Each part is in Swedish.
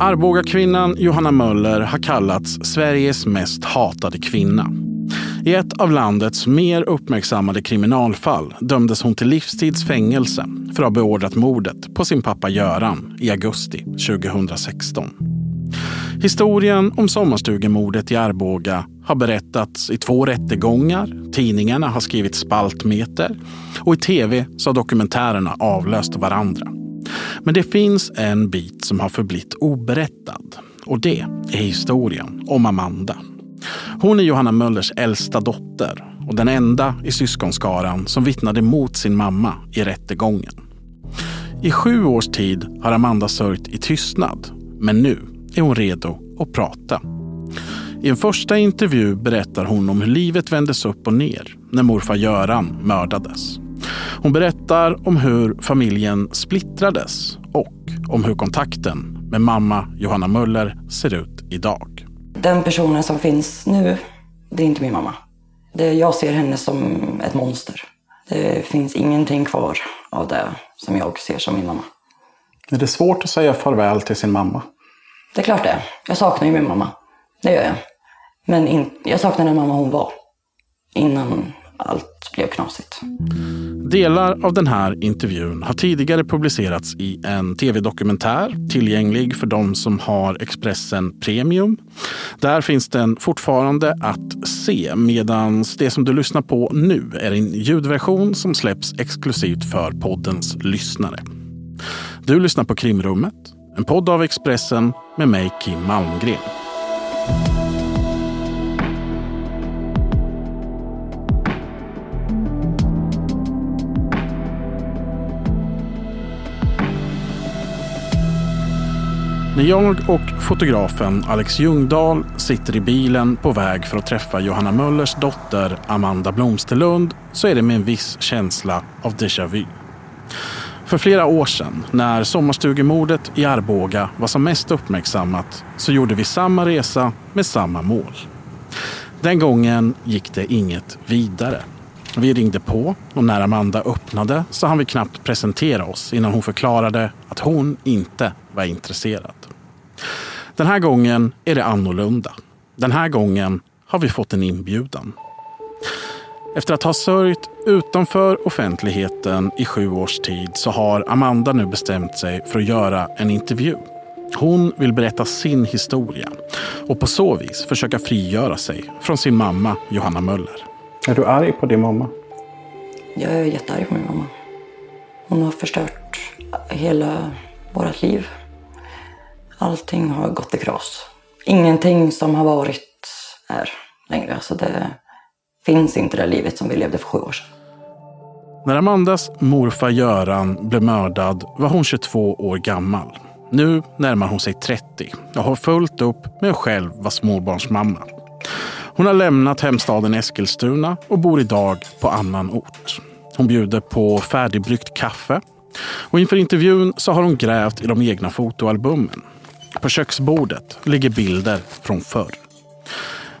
Arboga-kvinnan Johanna Möller har kallats Sveriges mest hatade kvinna. I ett av landets mer uppmärksammade kriminalfall dömdes hon till livstids fängelse för att ha beordrat mordet på sin pappa Göran i augusti 2016. Historien om sommarstugemordet i Arboga har berättats i två rättegångar, tidningarna har skrivit spaltmeter och i tv så har dokumentärerna avlöst varandra. Men det finns en bit som har förblivit oberättad och det är historien om Amanda. Hon är Johanna Möllers äldsta dotter och den enda i syskonskaran som vittnade mot sin mamma i rättegången. I sju års tid har Amanda sörjt i tystnad, men nu är hon redo att prata. I en första intervju berättar hon om hur livet vändes upp och ner när morfar Göran mördades. Hon berättar om hur familjen splittrades och om hur kontakten med mamma Johanna Möller ser ut idag. Den personen som finns nu, det är inte min mamma. Det, jag ser henne som ett monster. Det finns ingenting kvar av det som jag ser som min mamma. Är det svårt att säga farväl till sin mamma? Det är klart det Jag saknar ju min mamma. Det gör jag. Men in, jag saknar den mamma hon var. Innan allt blev knasigt. Delar av den här intervjun har tidigare publicerats i en tv-dokumentär tillgänglig för de som har Expressen Premium. Där finns den fortfarande att se medan det som du lyssnar på nu är en ljudversion som släpps exklusivt för poddens lyssnare. Du lyssnar på Krimrummet, en podd av Expressen med mig Kim Malmgren. När jag och fotografen Alex Ljungdahl sitter i bilen på väg för att träffa Johanna Möllers dotter Amanda Blomsterlund så är det med en viss känsla av déjà vu. För flera år sedan, när sommarstugemordet i Arboga var som mest uppmärksammat, så gjorde vi samma resa med samma mål. Den gången gick det inget vidare. Vi ringde på och när Amanda öppnade så hann vi knappt presentera oss innan hon förklarade att hon inte var intresserad. Den här gången är det annorlunda. Den här gången har vi fått en inbjudan. Efter att ha sörjt utanför offentligheten i sju års tid så har Amanda nu bestämt sig för att göra en intervju. Hon vill berätta sin historia och på så vis försöka frigöra sig från sin mamma Johanna Möller. Är du arg på din mamma? Jag är jättearg på min mamma. Hon har förstört hela vårt liv. Allting har gått i kras. Ingenting som har varit är längre. Alltså det finns inte det livet som vi levde för sju år sedan. När Amandas morfar Göran blev mördad var hon 22 år gammal. Nu närmar hon sig 30 och har fullt upp med att själv vara småbarnsmamma. Hon har lämnat hemstaden Eskilstuna och bor idag på annan ort. Hon bjuder på färdigbryggt kaffe och inför intervjun så har hon grävt i de egna fotoalbumen. På köksbordet ligger bilder från förr.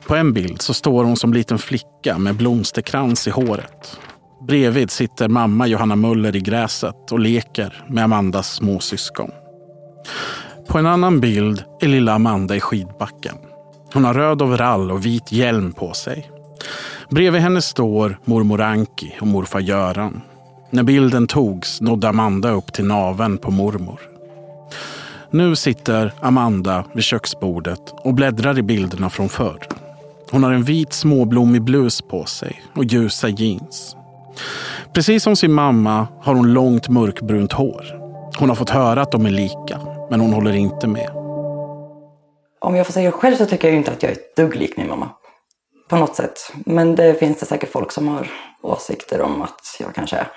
På en bild så står hon som liten flicka med blomsterkrans i håret. Bredvid sitter mamma Johanna Möller i gräset och leker med Amandas småsyskon. På en annan bild är lilla Amanda i skidbacken. Hon har röd overall och vit hjälm på sig. Bredvid henne står mormor Anki och morfar Göran. När bilden togs nådde Amanda upp till naven på mormor. Nu sitter Amanda vid köksbordet och bläddrar i bilderna från förr. Hon har en vit småblommig blus på sig och ljusa jeans. Precis som sin mamma har hon långt mörkbrunt hår. Hon har fått höra att de är lika, men hon håller inte med. Om jag får säga själv så tycker jag inte att jag är ett dugg lik min mamma. På något sätt. Men det finns det säkert folk som har åsikter om att jag kanske är.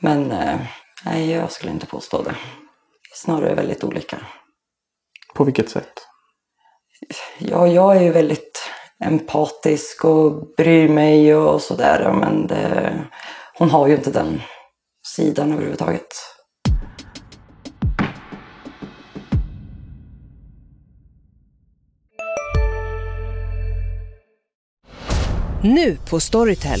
Men eh, nej, jag skulle inte påstå det snarare väldigt olika. På vilket sätt? Ja, jag är ju väldigt empatisk och bryr mig och sådär. Men det, hon har ju inte den sidan överhuvudtaget. Nu på Storytel.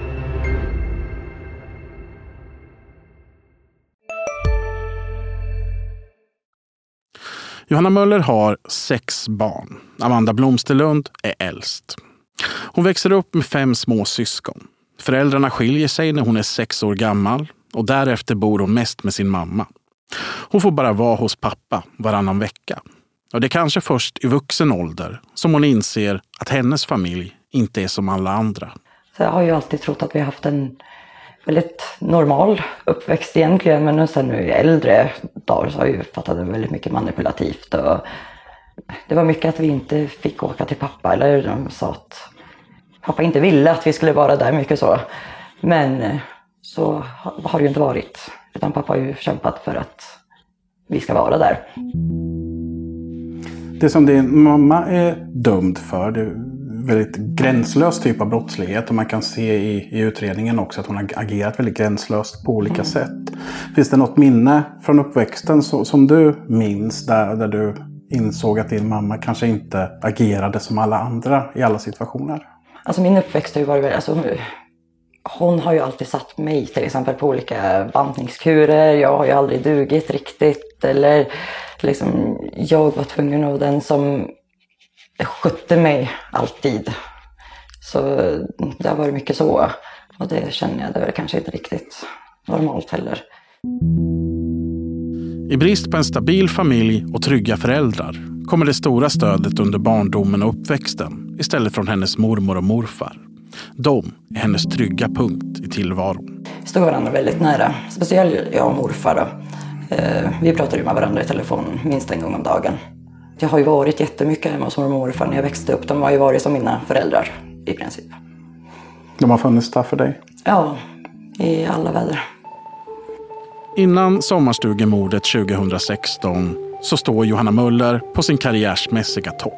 Johanna Möller har sex barn. Amanda Blomsterlund är äldst. Hon växer upp med fem små syskon. Föräldrarna skiljer sig när hon är sex år gammal och därefter bor hon mest med sin mamma. Hon får bara vara hos pappa varannan vecka. Och det är kanske först i vuxen ålder som hon inser att hennes familj inte är som alla andra. Så jag har ju alltid trott att vi har haft en väldigt normal uppväxt egentligen men sen nu i äldre dagar så har jag ju fattat det väldigt mycket manipulativt. Och det var mycket att vi inte fick åka till pappa eller de sa att pappa inte ville att vi skulle vara där mycket så. Men eh, så har det ju inte varit. Utan pappa har ju kämpat för att vi ska vara där. Det som din mamma är dömd för, det väldigt gränslös typ av brottslighet. Och man kan se i, i utredningen också att hon har agerat väldigt gränslöst på olika mm. sätt. Finns det något minne från uppväxten så, som du minns där, där du insåg att din mamma kanske inte agerade som alla andra i alla situationer? Alltså min uppväxt har ju varit alltså, hon har ju alltid satt mig till exempel på olika bantningskurer. Jag har ju aldrig dugit riktigt. Eller liksom, jag var tvungen att den som skötte mig alltid. Så det har varit mycket så. Och det känner jag, det är kanske inte riktigt normalt heller. I brist på en stabil familj och trygga föräldrar kommer det stora stödet under barndomen och uppväxten istället från hennes mormor och morfar. De är hennes trygga punkt i tillvaron. Vi stod varandra väldigt nära, speciellt jag och morfar. Då. Eh, vi pratade ju med varandra i telefon minst en gång om dagen. Jag har ju varit jättemycket hemma hos mormor och morfar när jag växte upp. De har ju varit som mina föräldrar i princip. De har funnits där för dig? Ja, i alla väder. Innan sommarstugemordet 2016 så står Johanna Möller på sin karriärsmässiga topp.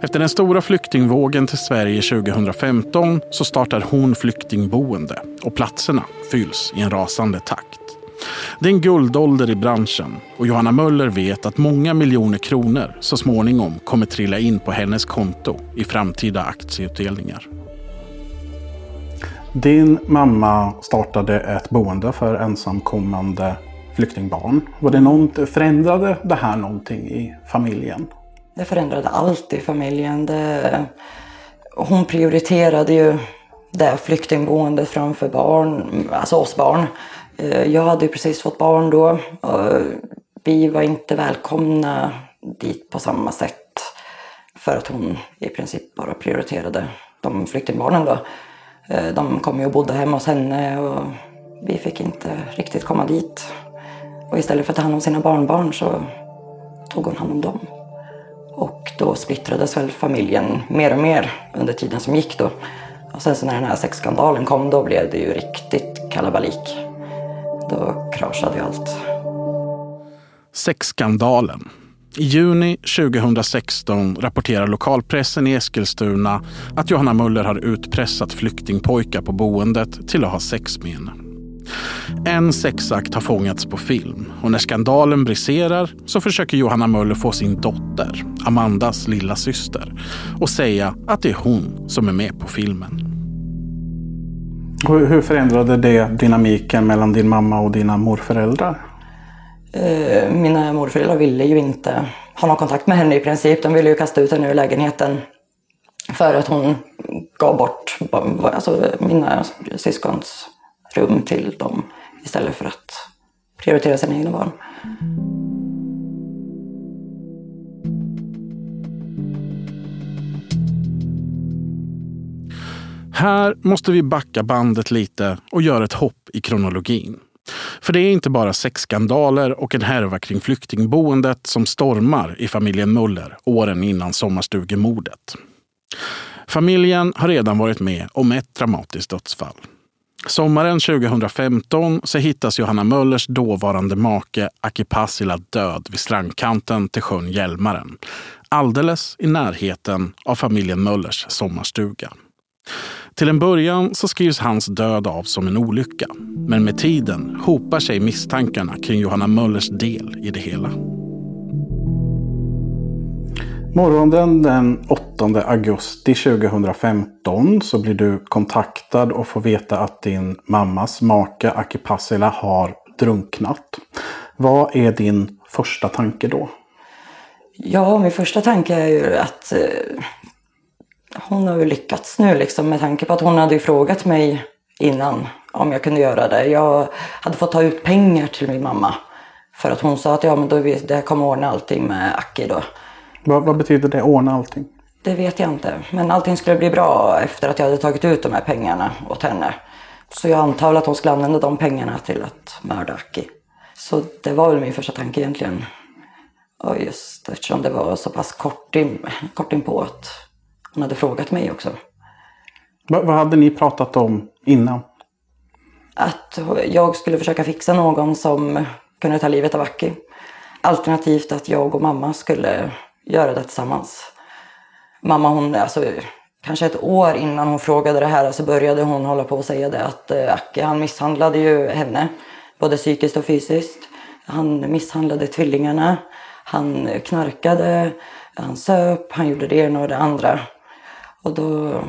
Efter den stora flyktingvågen till Sverige 2015 så startar hon flyktingboende och platserna fylls i en rasande takt. Det är en guldålder i branschen och Johanna Möller vet att många miljoner kronor så småningom kommer trilla in på hennes konto i framtida aktieutdelningar. Din mamma startade ett boende för ensamkommande flyktingbarn. Var det något, förändrade det här någonting i familjen? Det förändrade allt i familjen. Det, hon prioriterade ju det flyktingboendet framför barn, alltså oss barn. Eh, jag hade ju precis fått barn då. Och vi var inte välkomna dit på samma sätt. För att hon i princip bara prioriterade de flyktingbarnen då. Eh, de kom ju och bodde hemma hos henne och vi fick inte riktigt komma dit. Och istället för att ta hand om sina barnbarn så tog hon hand om dem. Och då splittrades väl familjen mer och mer under tiden som gick då. Och sen så när den här sexskandalen kom då blev det ju riktigt kalabalik. Då kraschade ju allt. Sexskandalen. I juni 2016 rapporterar lokalpressen i Eskilstuna att Johanna Möller har utpressat flyktingpojkar på boendet till att ha sex med henne. En sexakt har fångats på film och när skandalen briserar så försöker Johanna Möller få sin dotter, Amandas lilla syster, och säga att det är hon som är med på filmen. Hur förändrade det dynamiken mellan din mamma och dina morföräldrar? Eh, mina morföräldrar ville ju inte ha någon kontakt med henne i princip. De ville ju kasta ut henne ur lägenheten. För att hon gav bort alltså, mina syskons rum till dem istället för att prioritera sina egna barn. Här måste vi backa bandet lite och göra ett hopp i kronologin. För det är inte bara sexskandaler och en härva kring flyktingboendet som stormar i familjen Muller åren innan sommarstugemordet. Familjen har redan varit med om ett dramatiskt dödsfall. Sommaren 2015 så hittas Johanna Möllers dåvarande make Aki Pasila död vid strandkanten till sjön Hjälmaren. Alldeles i närheten av familjen Möllers sommarstuga. Till en början så skrivs hans död av som en olycka. Men med tiden hopar sig misstankarna kring Johanna Möllers del i det hela. Morgonen den 8 augusti 2015 så blir du kontaktad och får veta att din mammas make Aki Passila har drunknat. Vad är din första tanke då? Ja, min första tanke är ju att eh, hon har ju lyckats nu liksom med tanke på att hon hade ju frågat mig innan om jag kunde göra det. Jag hade fått ta ut pengar till min mamma för att hon sa att ja, men då, det kommer ordna allting med Aki då. Vad, vad betyder det, ordna allting? Det vet jag inte. Men allting skulle bli bra efter att jag hade tagit ut de här pengarna åt henne. Så jag antar att hon skulle använda de pengarna till att mörda Aki. Så det var väl min första tanke egentligen. Och just eftersom det var så pass kort, in, kort in på att hon hade frågat mig också. Vad, vad hade ni pratat om innan? Att jag skulle försöka fixa någon som kunde ta livet av Aki. Alternativt att jag och mamma skulle göra det tillsammans. Mamma hon, alltså kanske ett år innan hon frågade det här så började hon hålla på och säga det att eh, Aki han misshandlade ju henne. Både psykiskt och fysiskt. Han misshandlade tvillingarna. Han knarkade. Han söp. Han gjorde det ena och det andra. Och då...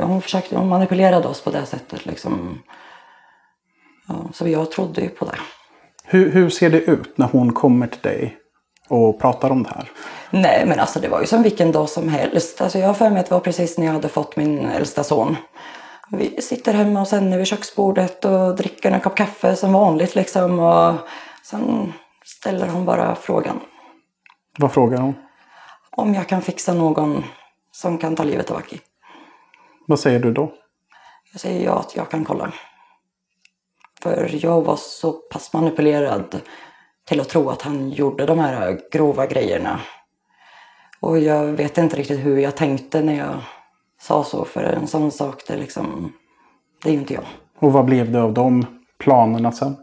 Hon försökte, hon manipulerade oss på det sättet liksom. Så jag trodde ju på det. Hur, hur ser det ut när hon kommer till dig och pratar om det här? Nej, men alltså det var ju som vilken dag som helst. Alltså jag har för mig att det var precis när jag hade fått min äldsta son. Vi sitter hemma hos henne vid köksbordet och dricker en kopp kaffe som vanligt liksom. Och sen ställer hon bara frågan. Vad frågar hon? Om jag kan fixa någon som kan ta livet av Aki. Vad säger du då? Jag säger ja, att jag kan kolla. För jag var så pass manipulerad till att tro att han gjorde de här grova grejerna. Och jag vet inte riktigt hur jag tänkte när jag sa så, för en sån sak, det, liksom, det är ju inte jag. Och vad blev det av de planerna sen?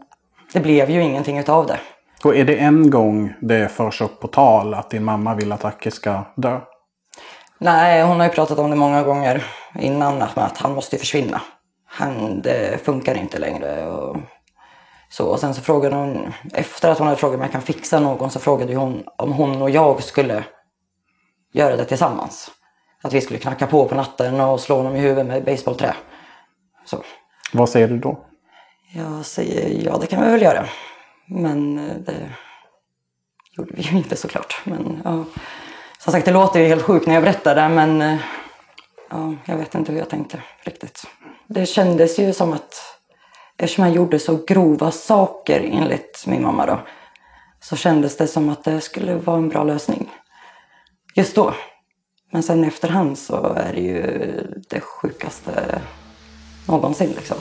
Det blev ju ingenting utav det. Och är det en gång det förs upp på tal att din mamma vill att Aki ska dö? Nej, hon har ju pratat om det många gånger innan, att han måste försvinna. Han, det funkar inte längre. Och så, och sen så frågade hon, efter att hon hade frågat om jag kan fixa någon, så frågade hon om hon och jag skulle göra det tillsammans. Att vi skulle knacka på på natten och slå honom i huvudet med baseballträ. Så. Vad säger du då? Jag säger ja, det kan vi väl göra. Men eh, det gjorde vi ju inte såklart. Men, ja. Som sagt, det låter ju helt sjukt när jag berättar det, men eh, ja, jag vet inte hur jag tänkte riktigt. Det kändes ju som att eftersom jag gjorde så grova saker enligt min mamma då, så kändes det som att det skulle vara en bra lösning. Just då. Men sen efterhand så är det ju det sjukaste någonsin liksom.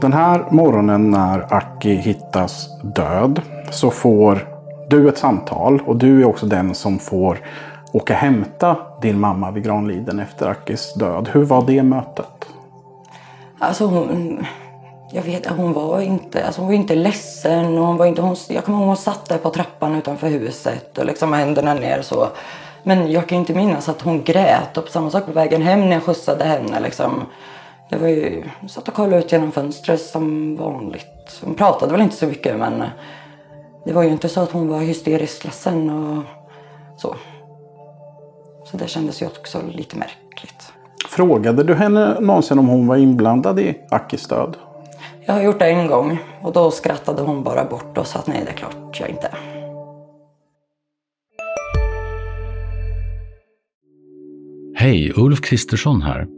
Den här morgonen när Aki hittas död så får du ett samtal och du är också den som får åka och hämta din mamma vid Granliden efter Akis död. Hur var det mötet? Alltså hon, jag vet hon var inte, alltså hon var inte ledsen. Hon var inte, hon, jag kommer ihåg hon satt där på trappan utanför huset och liksom med händerna ner så. Men jag kan inte minnas att hon grät och på samma sak på vägen hem när jag skjutsade henne liksom. Det var ju, hon satt och kollade ut genom fönstret som vanligt. Hon pratade väl inte så mycket men det var ju inte så att hon var hysteriskt ledsen och så. Så det kändes ju också lite märkligt. Frågade du henne någonsin om hon var inblandad i Akis död? Jag har gjort det en gång och då skrattade hon bara bort och sa att nej, det är klart jag inte. Hej, Ulf Kristersson här.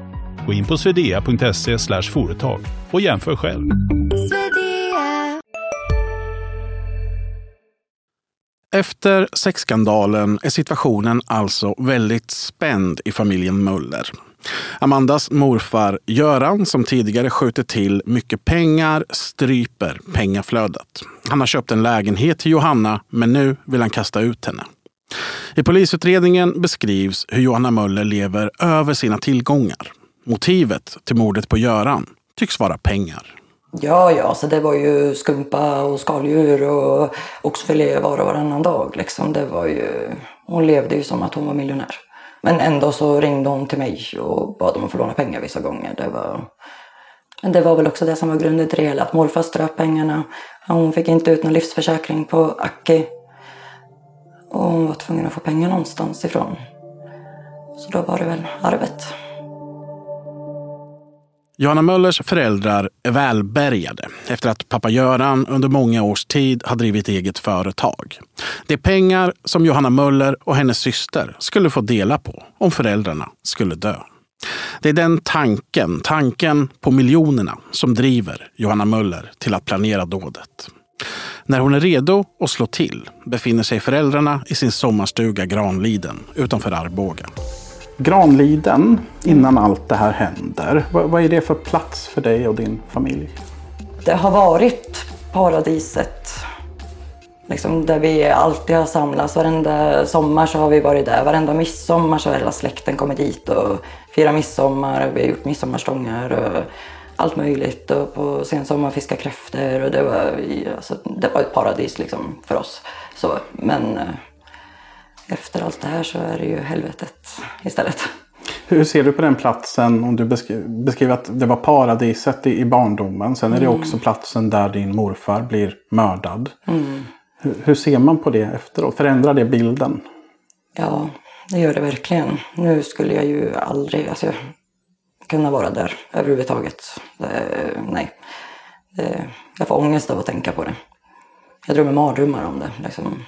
Gå in på swedea.se företag och jämför själv. Efter sexskandalen är situationen alltså väldigt spänd i familjen Muller. Amandas morfar Göran, som tidigare skjutit till mycket pengar, stryper pengaflödet. Han har köpt en lägenhet till Johanna, men nu vill han kasta ut henne. I polisutredningen beskrivs hur Johanna Möller lever över sina tillgångar. Motivet till mordet på Göran tycks vara pengar. Ja, ja, så det var ju skumpa och skaldjur och oxfilé var och varannan dag. Liksom. Det var ju... Hon levde ju som att hon var miljonär. Men ändå så ringde hon till mig och bad om att få låna pengar vissa gånger. Det var... Men det var väl också det som var grunden till det hela, att morfar ströp pengarna. Hon fick inte ut någon livsförsäkring på Aki. Och hon var tvungen att få pengar någonstans ifrån. Så då var det väl arvet. Johanna Möllers föräldrar är välbärgade efter att pappa Göran under många års tid har drivit eget företag. Det är pengar som Johanna Möller och hennes syster skulle få dela på om föräldrarna skulle dö. Det är den tanken, tanken på miljonerna, som driver Johanna Möller till att planera dådet. När hon är redo att slå till befinner sig föräldrarna i sin sommarstuga Granliden utanför Arboga. Granliden, innan allt det här händer, vad, vad är det för plats för dig och din familj? Det har varit paradiset. Liksom där vi alltid har samlats. Varenda sommar så har vi varit där. Varenda midsommar så har hela släkten kommit dit och firat midsommar. Vi har gjort midsommarstångar och allt möjligt. Och på sensommar fiskat kräftor. Och det, var, alltså, det var ett paradis liksom för oss. Så, men eh, efter allt det här så är det ju helvetet istället. Hur ser du på den platsen? Om du beskriver att det var paradiset i barndomen. Sen är det också platsen där din morfar blir mördad. Mm. Hur, hur, ser man på det efteråt? Förändrar det bilden? Ja, det gör det verkligen. Nu skulle jag ju aldrig alltså, kunna vara där överhuvudtaget. Det, nej. Det, jag får ångest av att tänka på det. Jag drömmer mardrömmar om det. Liksom.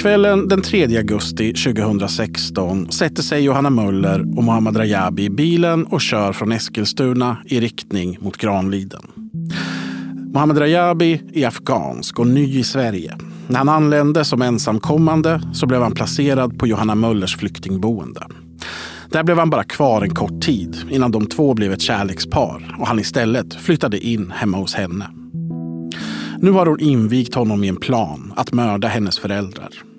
Kvällen den 3 augusti 2016 sätter sig Johanna Möller och Mohammad Rajabi i bilen och kör från Eskilstuna i riktning mot Granliden. Mohammad Rajabi är afghansk och ny i Sverige. När han anlände som ensamkommande så blev han placerad på Johanna Möllers flyktingboende. Där blev han bara kvar en kort tid innan de två blev ett kärlekspar och han istället flyttade in hemma hos henne. Nu har hon invigt honom i en plan att mörda hennes föräldrar.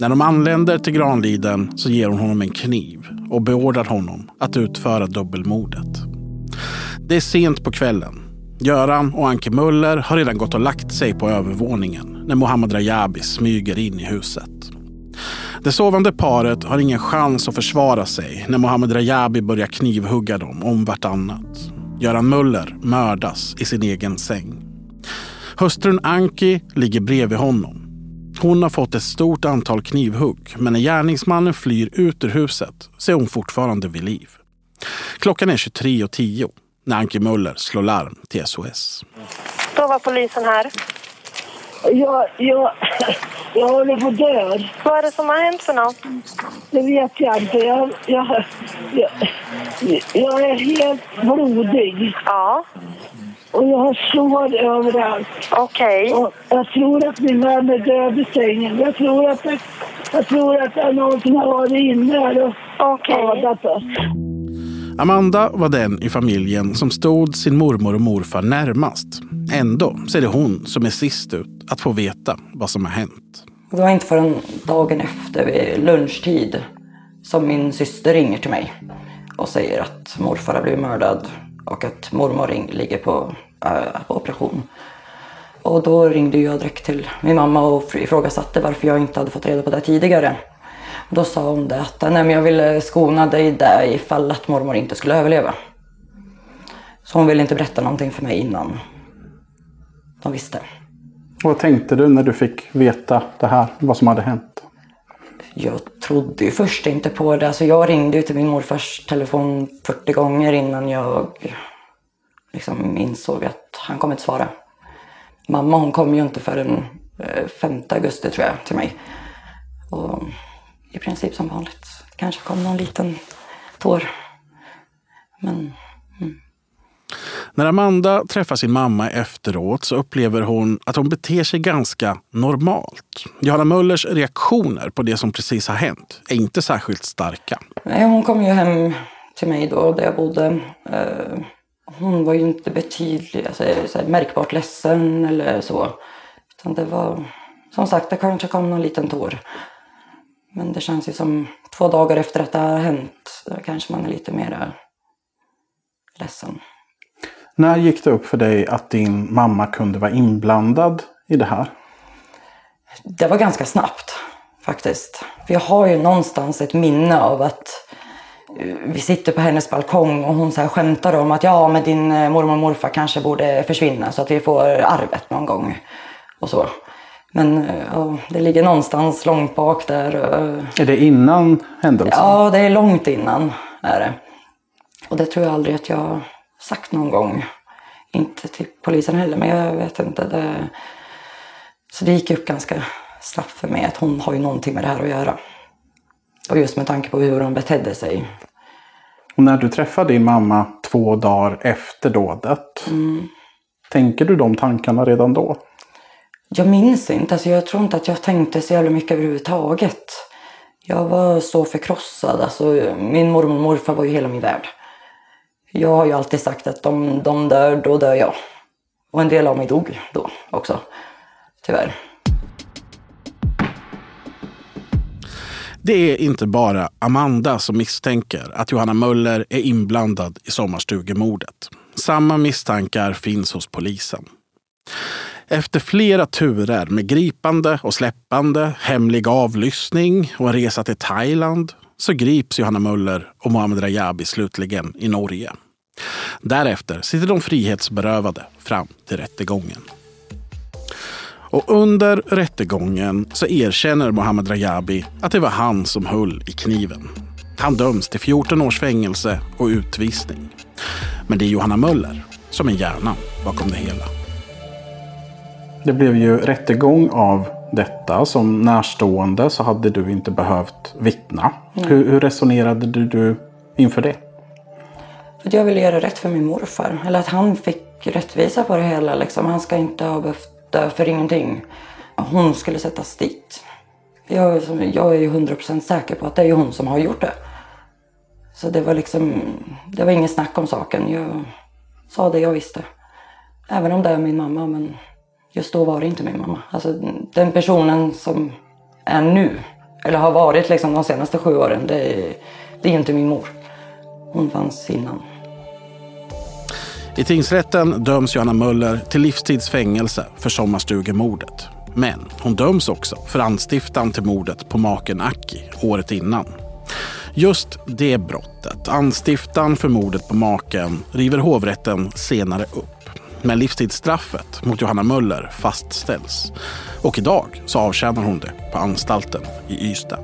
När de anländer till Granliden så ger hon honom en kniv och beordrar honom att utföra dubbelmordet. Det är sent på kvällen. Göran och Anke Muller har redan gått och lagt sig på övervåningen när Mohammad Rajabi smyger in i huset. Det sovande paret har ingen chans att försvara sig när Mohammad Rajabi börjar knivhugga dem om vartannat. Göran Muller mördas i sin egen säng. Hustrun Anki ligger bredvid honom hon har fått ett stort antal knivhugg, men när gärningsmannen flyr ut ur huset så är hon fortfarande vid liv. Klockan är 23.10 när Anki Möller slår larm till SOS. Då var polisen här. Jag, jag, jag håller på att dö. Vad är det som har hänt för något? Det vet jag inte. Jag, jag, jag, jag är helt blodig. Ja. Och jag har sår överallt. Okej. Och jag tror att min man är död i sängen. Jag tror att, det, jag tror att det är någon som har varit inne här och skadat oss. Amanda var den i familjen som stod sin mormor och morfar närmast. Ändå så är det hon som är sist ut att få veta vad som har hänt. Det var inte förrän dagen efter vid lunchtid som min syster ringer till mig och säger att morfar har blivit mördad och att mormor ligger på, äh, på operation. Och då ringde jag direkt till min mamma och ifrågasatte varför jag inte hade fått reda på det tidigare. Då sa hon det att nej, men jag ville skona dig där ifall att mormor inte skulle överleva. Så hon ville inte berätta någonting för mig innan de visste. Vad tänkte du när du fick veta det här, vad som hade hänt? Jag trodde ju först inte på det. Alltså jag ringde ju till min morfars telefon 40 gånger innan jag liksom insåg att han kommer inte svara. Mamma hon kom ju inte förrän eh, 5 augusti tror jag till mig. Och i princip som vanligt. Det kanske kom någon liten tår. Men... Mm. När Amanda träffar sin mamma efteråt så upplever hon att hon beter sig ganska normalt. Johanna Möllers reaktioner på det som precis har hänt är inte särskilt starka. Nej, hon kom ju hem till mig då, där jag bodde. Eh, hon var ju inte betydlig, alltså, så här, märkbart ledsen eller så. Utan det var, som sagt, det kanske kom någon liten tår. Men det känns ju som två dagar efter att det har hänt, då kanske man är lite mer ledsen. När gick det upp för dig att din mamma kunde vara inblandad i det här? Det var ganska snabbt faktiskt. För jag har ju någonstans ett minne av att eh, vi sitter på hennes balkong och hon så här skämtar om att ja, men din eh, mormor och morfar kanske borde försvinna så att vi får arvet någon gång. Och så. Men eh, ja, det ligger någonstans långt bak där. Är det innan händelsen? Ja, det är långt innan. Är det. Och det tror jag aldrig att jag sagt någon gång. Inte till polisen heller, men jag vet inte. Det... Så det gick upp ganska snabbt för mig att hon har ju någonting med det här att göra. Och just med tanke på hur hon betedde sig. Och när du träffade din mamma två dagar efter dådet. Mm. Tänker du de tankarna redan då? Jag minns inte. Alltså jag tror inte att jag tänkte så jävla mycket överhuvudtaget. Jag var så förkrossad. Alltså, min mormor och morfar var ju hela min värld. Jag har ju alltid sagt att om de dör, då dör jag. Och en del av mig dog då också. Tyvärr. Det är inte bara Amanda som misstänker att Johanna Möller är inblandad i sommarstugemordet. Samma misstankar finns hos polisen. Efter flera turer med gripande och släppande, hemlig avlyssning och en resa till Thailand så grips Johanna Möller och Mohamed Rajabi slutligen i Norge. Därefter sitter de frihetsberövade fram till rättegången. Och under rättegången så erkänner Mohamed Rajabi att det var han som höll i kniven. Han döms till 14 års fängelse och utvisning. Men det är Johanna Möller som är hjärnan bakom det hela. Det blev ju rättegång av detta. Som närstående så hade du inte behövt vittna. Hur, hur resonerade du, du inför det? För jag ville göra rätt för min morfar. Eller att han fick rättvisa på det hela. Liksom. Han ska inte ha behövt dö för ingenting. Hon skulle sättas dit. Jag, jag är ju 100% säker på att det är hon som har gjort det. Så det var liksom, det var inget snack om saken. Jag sa det jag visste. Även om det är min mamma, men just då var det inte min mamma. Alltså den personen som är nu, eller har varit liksom de senaste sju åren, det är, det är inte min mor. Hon fanns innan. I tingsrätten döms Johanna Möller till livstidsfängelse för sommarstugemordet. Men hon döms också för anstiftan till mordet på maken Aki året innan. Just det brottet, anstiftan för mordet på maken, river hovrätten senare upp. Men livstidsstraffet mot Johanna Möller fastställs. Och idag så avtjänar hon det på anstalten i Ystad.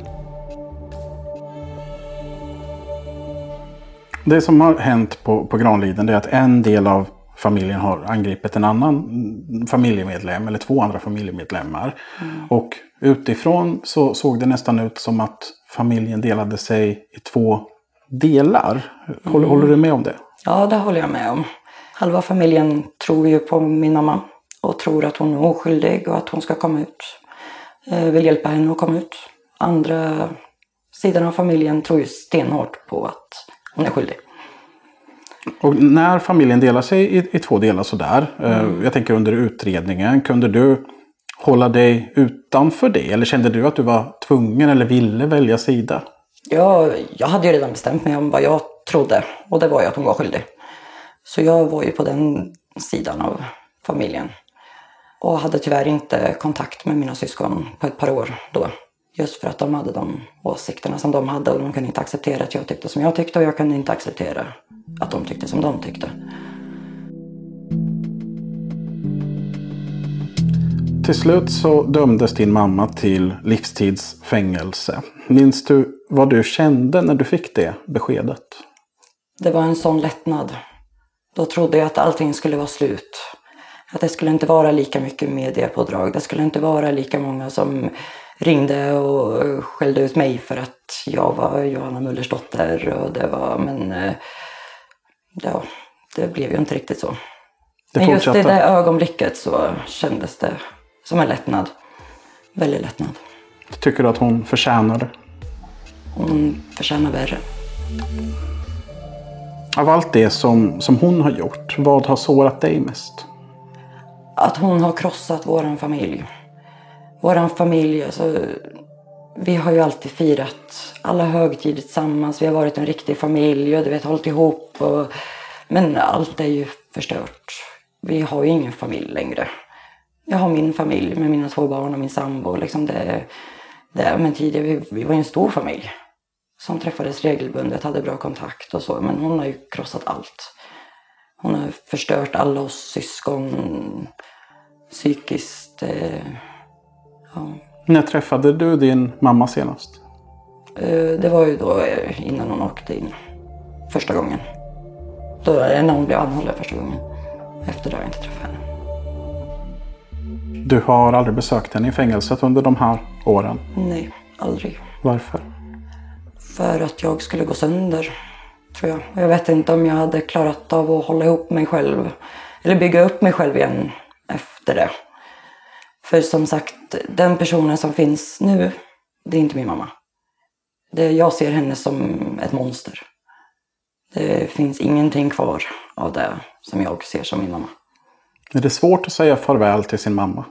Det som har hänt på, på Granliden är att en del av familjen har angripit en annan familjemedlem eller två andra familjemedlemmar. Mm. Och utifrån så såg det nästan ut som att familjen delade sig i två delar. Håller, mm. håller du med om det? Ja, det håller jag med om. Halva familjen tror ju på min mamma och tror att hon är oskyldig och att hon ska komma ut. Eh, vill hjälpa henne att komma ut. Andra sidan av familjen tror ju stenhårt på att hon är skyldig. Och när familjen delar sig i, i två delar sådär, eh, mm. jag tänker under utredningen, kunde du hålla dig utanför det? Eller kände du att du var tvungen eller ville välja sida? Ja, jag hade ju redan bestämt mig om vad jag trodde och det var ju att hon var skyldig. Så jag var ju på den sidan av familjen. Och hade tyvärr inte kontakt med mina syskon på ett par år då. Just för att de hade de åsikterna som de hade och de kunde inte acceptera att jag tyckte som jag tyckte och jag kunde inte acceptera att de tyckte som de tyckte. Till slut så dömdes din mamma till livstidsfängelse. Minns du vad du kände när du fick det beskedet? Det var en sån lättnad. Då trodde jag att allting skulle vara slut. Att det skulle inte vara lika mycket mediepådrag. Det skulle inte vara lika många som ringde och skällde ut mig för att jag var Johanna Mullers dotter. Och det var, men eh, ja, det blev ju inte riktigt så. Det Men just i det ögonblicket så kändes det som en lättnad. Väldigt lättnad. Tycker du att hon förtjänar det? Hon förtjänar värre. Av allt det som, som hon har gjort, vad har sårat dig mest? Att hon har krossat våran familj. Våran familj, alltså, vi har ju alltid firat alla högtider tillsammans. Vi har varit en riktig familj och du vet, hållit ihop. Och, men allt är ju förstört. Vi har ju ingen familj längre. Jag har min familj med mina två barn och min sambo. Liksom det, det, men tidigare, vi, vi var ju en stor familj. Som träffades regelbundet, hade bra kontakt och så. Men hon har ju krossat allt. Hon har förstört alla oss syskon psykiskt. Eh, ja. När träffade du din mamma senast? Eh, Det var ju då eh, innan hon åkte in första gången. Då var det när hon blev anhållen första gången. Efter det har jag inte träffat henne. Du har aldrig besökt henne i fängelset under de här åren. Nej, aldrig. Varför? För att jag skulle gå sönder, tror jag. Jag vet inte om jag hade klarat av att hålla ihop mig själv. Eller bygga upp mig själv igen efter det. För som sagt, den personen som finns nu, det är inte min mamma. Det, jag ser henne som ett monster. Det finns ingenting kvar av det som jag ser som min mamma. Är det svårt att säga farväl till sin mamma?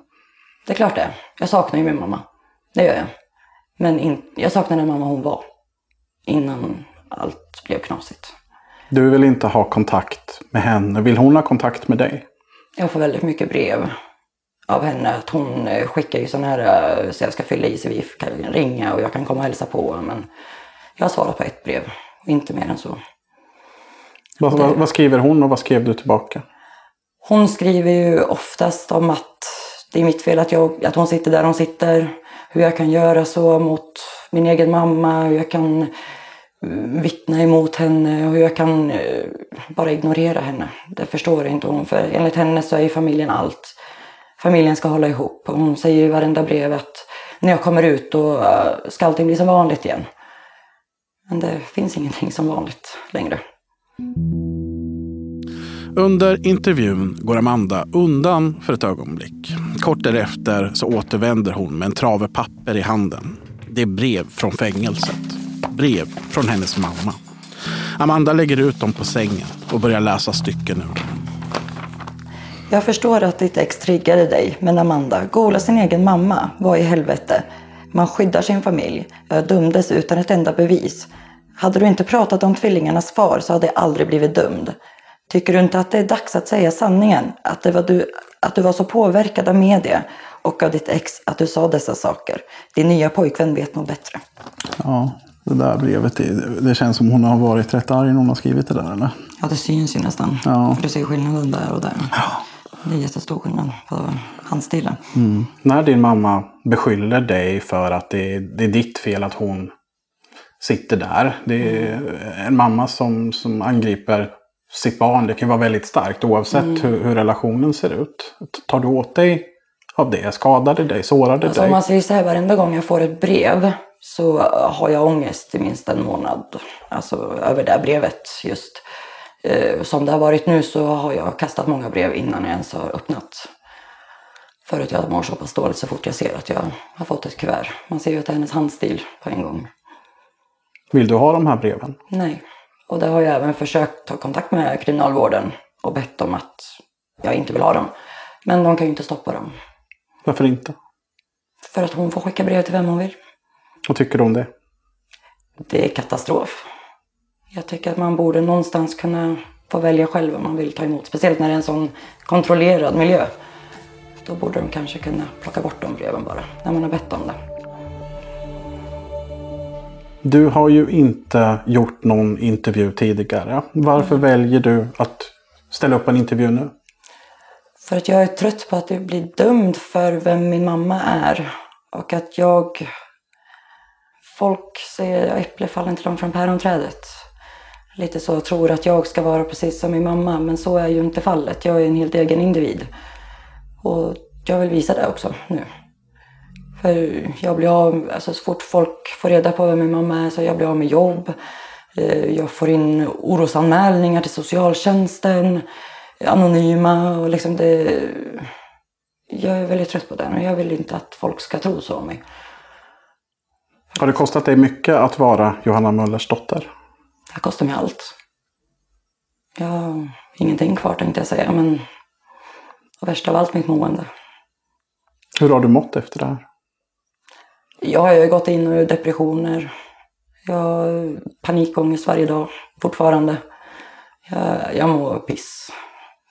Det är klart det. Jag saknar ju min mamma. Det gör jag. Men in, jag saknar den mamma hon var. Innan allt blev knasigt. Du vill inte ha kontakt med henne. Vill hon ha kontakt med dig? Jag får väldigt mycket brev av henne. Att hon eh, skickar ju sådana här eh, så jag ska fylla i så vi kan ringa och jag kan komma och hälsa på. Men jag har svarat på ett brev. Inte mer än så. Vad, vad, vad skriver hon och vad skrev du tillbaka? Hon skriver ju oftast om att det är mitt fel att, jag, att hon sitter där hon sitter. Hur jag kan göra så mot min egen mamma. Hur jag kan eh, vittna emot henne. och Hur jag kan eh, bara ignorera henne. Det förstår inte hon. För enligt henne så är ju familjen allt. Familjen ska hålla ihop. Och hon säger i varenda brev att när jag kommer ut då eh, ska allting bli som vanligt igen. Men det finns ingenting som vanligt längre. Under intervjun går Amanda undan för ett ögonblick. Kort därefter så återvänder hon med en trave papper i handen. Det är brev från fängelset. Brev från hennes mamma. Amanda lägger ut dem på sängen och börjar läsa stycken ur dem. Jag förstår att ditt ex triggade dig, men Amanda, gola sin egen mamma. Vad i helvete? Man skyddar sin familj. Jag dömdes utan ett enda bevis. Hade du inte pratat om tvillingarnas far så hade jag aldrig blivit dömd. Tycker du inte att det är dags att säga sanningen? Att, det var du, att du var så påverkad av media och av ditt ex att du sa dessa saker. Din nya pojkvän vet nog bättre. Ja, det där brevet, det, det känns som hon har varit rätt arg när hon har skrivit det där eller? Ja, det syns ju nästan. Ja. För du ser skillnaden där och där. Det är jättestor skillnad på handstilen. När din mamma beskyller dig för att det, det är ditt fel att hon sitter där. Det är en mamma som, som angriper sitt barn. Det kan vara väldigt starkt oavsett hur, hur relationen ser ut. Tar du åt dig av det? Skadar det dig? Sårar det Alltså, dig? om man säger så här, varenda gång jag får ett brev så har jag ångest i minst en månad. Alltså över det brevet just. Eh, Som det har varit nu så har jag kastat många brev innan jag ens har öppnat. Förut jag mår så pass dåligt så fort jag ser att jag har fått ett kuvert. Man ser ju att det är hennes handstil på en gång. Vill du ha de här breven? Nej. Och det har jag även försökt ta kontakt med kriminalvården och bett om att jag inte vill ha dem. Men de kan ju inte stoppa dem. Varför inte? För att hon får skicka brev till vem hon vill. Vad tycker du om det? Det är katastrof. Jag tycker att man borde någonstans kunna få välja själv om man vill ta emot. Speciellt när det är en sån kontrollerad miljö. Då borde de kanske kunna plocka bort de breven bara, när man har bett om det. Du har ju inte gjort någon intervju tidigare. Varför väljer du att ställa upp en intervju nu? För att jag är trött på att bli dömd för vem min mamma är. Och att jag... Folk säger att äpple faller inte långt från päronträdet. Lite så, tror att jag ska vara precis som min mamma. Men så är ju inte fallet. Jag är en helt egen individ. Och jag vill visa det också nu. För jag blir av, alltså så fort folk får reda på vem min mamma är så jag blir av med jobb. Eh, jag får in orosanmälningar till socialtjänsten, anonyma och liksom det... Jag är väldigt trött på det och jag vill inte att folk ska tro så om mig. Har det kostat dig mycket att vara Johanna Möllers dotter? Det kostar mig allt. Jag har ingenting kvar tänkte jag säga, men och värst av allt mitt mående. Hur har du mått efter det här? Jag har gått in i depressioner. Jag har panikångest varje dag, fortfarande. Jag, jag mår piss,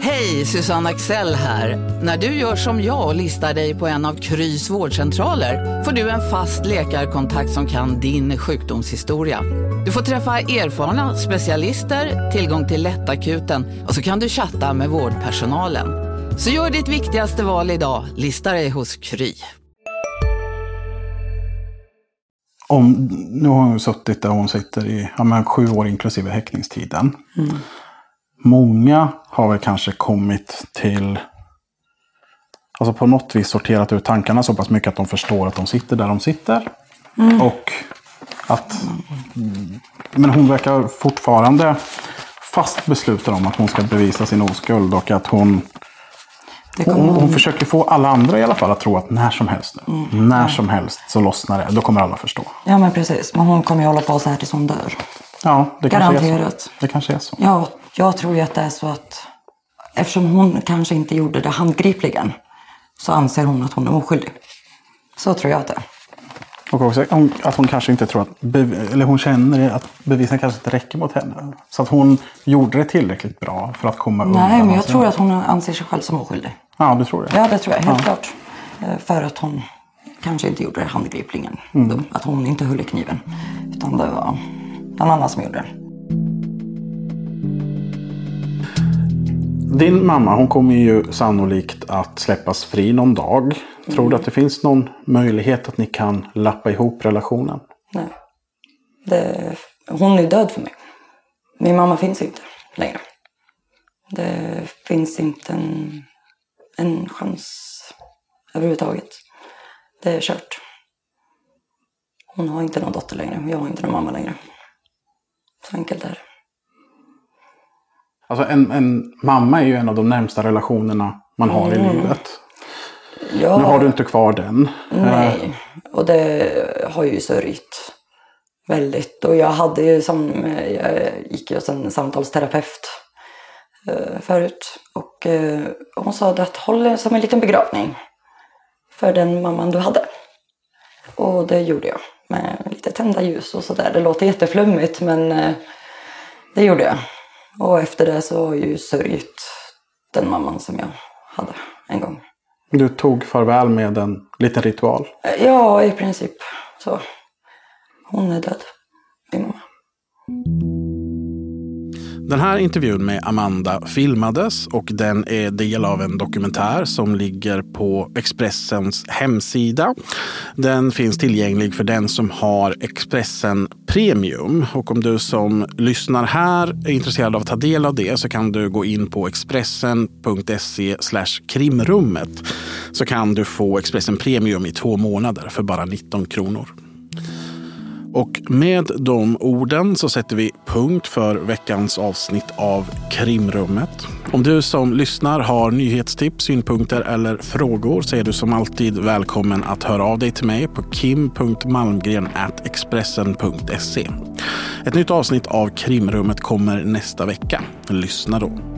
Hej, Susanne Axel här. När du gör som jag och listar dig på en av Krys vårdcentraler får du en fast läkarkontakt som kan din sjukdomshistoria. Du får träffa erfarna specialister, tillgång till lättakuten och så kan du chatta med vårdpersonalen. Så gör ditt viktigaste val idag, lista dig hos Kry. Om, nu har hon suttit där hon sitter i ja, men sju år inklusive häktningstiden. Mm. Många har väl kanske kommit till... Alltså på något vis sorterat ut tankarna så pass mycket att de förstår att de sitter där de sitter. Mm. Och att... Men hon verkar fortfarande fast beslutad om att hon ska bevisa sin oskuld och att hon... Hon, hon försöker få alla andra i alla fall att tro att när som helst nu, Mm. när som helst så lossnar det. Då kommer alla förstå. Ja men precis, men hon kommer ju hålla på så här tills hon dör. Ja, det kanske är så. Garanterat. Det kanske är så. Ja, jag tror ju att det är så att eftersom hon kanske inte gjorde det handgripligen så anser hon att hon är oskyldig. Så tror jag att det är. Och också att hon kanske inte tror att, eller hon känner att bevisen kanske inte räcker mot henne. Så att hon gjorde det tillräckligt bra för att komma undan. Nej, men jag hans- tror att hon anser sig själv som oskyldig. Ja, du tror det? Ja, det tror jag helt Ja. klart. Eh, För att hon kanske inte gjorde handgripligen. Mm. Att hon inte höll i kniven. Utan det var någon annan som gjorde det. Din mamma, hon kommer ju sannolikt att släppas fri någon dag. Tror Mm. du att det finns någon möjlighet att ni kan lappa ihop relationen? Nej. Det, hon är död för mig. Min mamma finns inte längre. Det finns inte en, en chans överhuvudtaget. Det är kört. Hon har inte någon dotter längre jag har inte någon mamma längre. Så enkelt är det. Alltså en, en mamma är ju en av de närmsta relationerna man har i Mm. livet. Ja. Nu har du inte kvar den. Eh, Nej, och det har ju sörjt väldigt. Och jag hade ju som, jag gick ju hos en samtalsterapeut eh, förut. Och eh, hon sa att håll det som en liten begravning för den mamman du hade. Och det gjorde jag med lite tända ljus och sådär. Det låter jätteflummigt men eh, det gjorde jag. Och efter det så har jag ju sörjt den mamman som jag hade en gång. Du tog farväl med en liten ritual. Ja, i princip så. Hon är död, min mamma. Den här intervjun med Amanda filmades och den är del av en dokumentär som ligger på Expressens hemsida. Den finns tillgänglig för den som har Expressen Premium. Och om du som lyssnar här är intresserad av att ta del av det så kan du gå in på expressen.se krimrummet. Så kan du få Expressen Premium i två månader för bara 19 kronor. Och med de orden så sätter vi punkt för veckans avsnitt av Krimrummet. Om du som lyssnar har nyhetstips, synpunkter eller frågor så är du som alltid välkommen att höra av dig till mig på kim.malmgren.expressen.se. Ett nytt avsnitt av Krimrummet kommer nästa vecka. Lyssna då.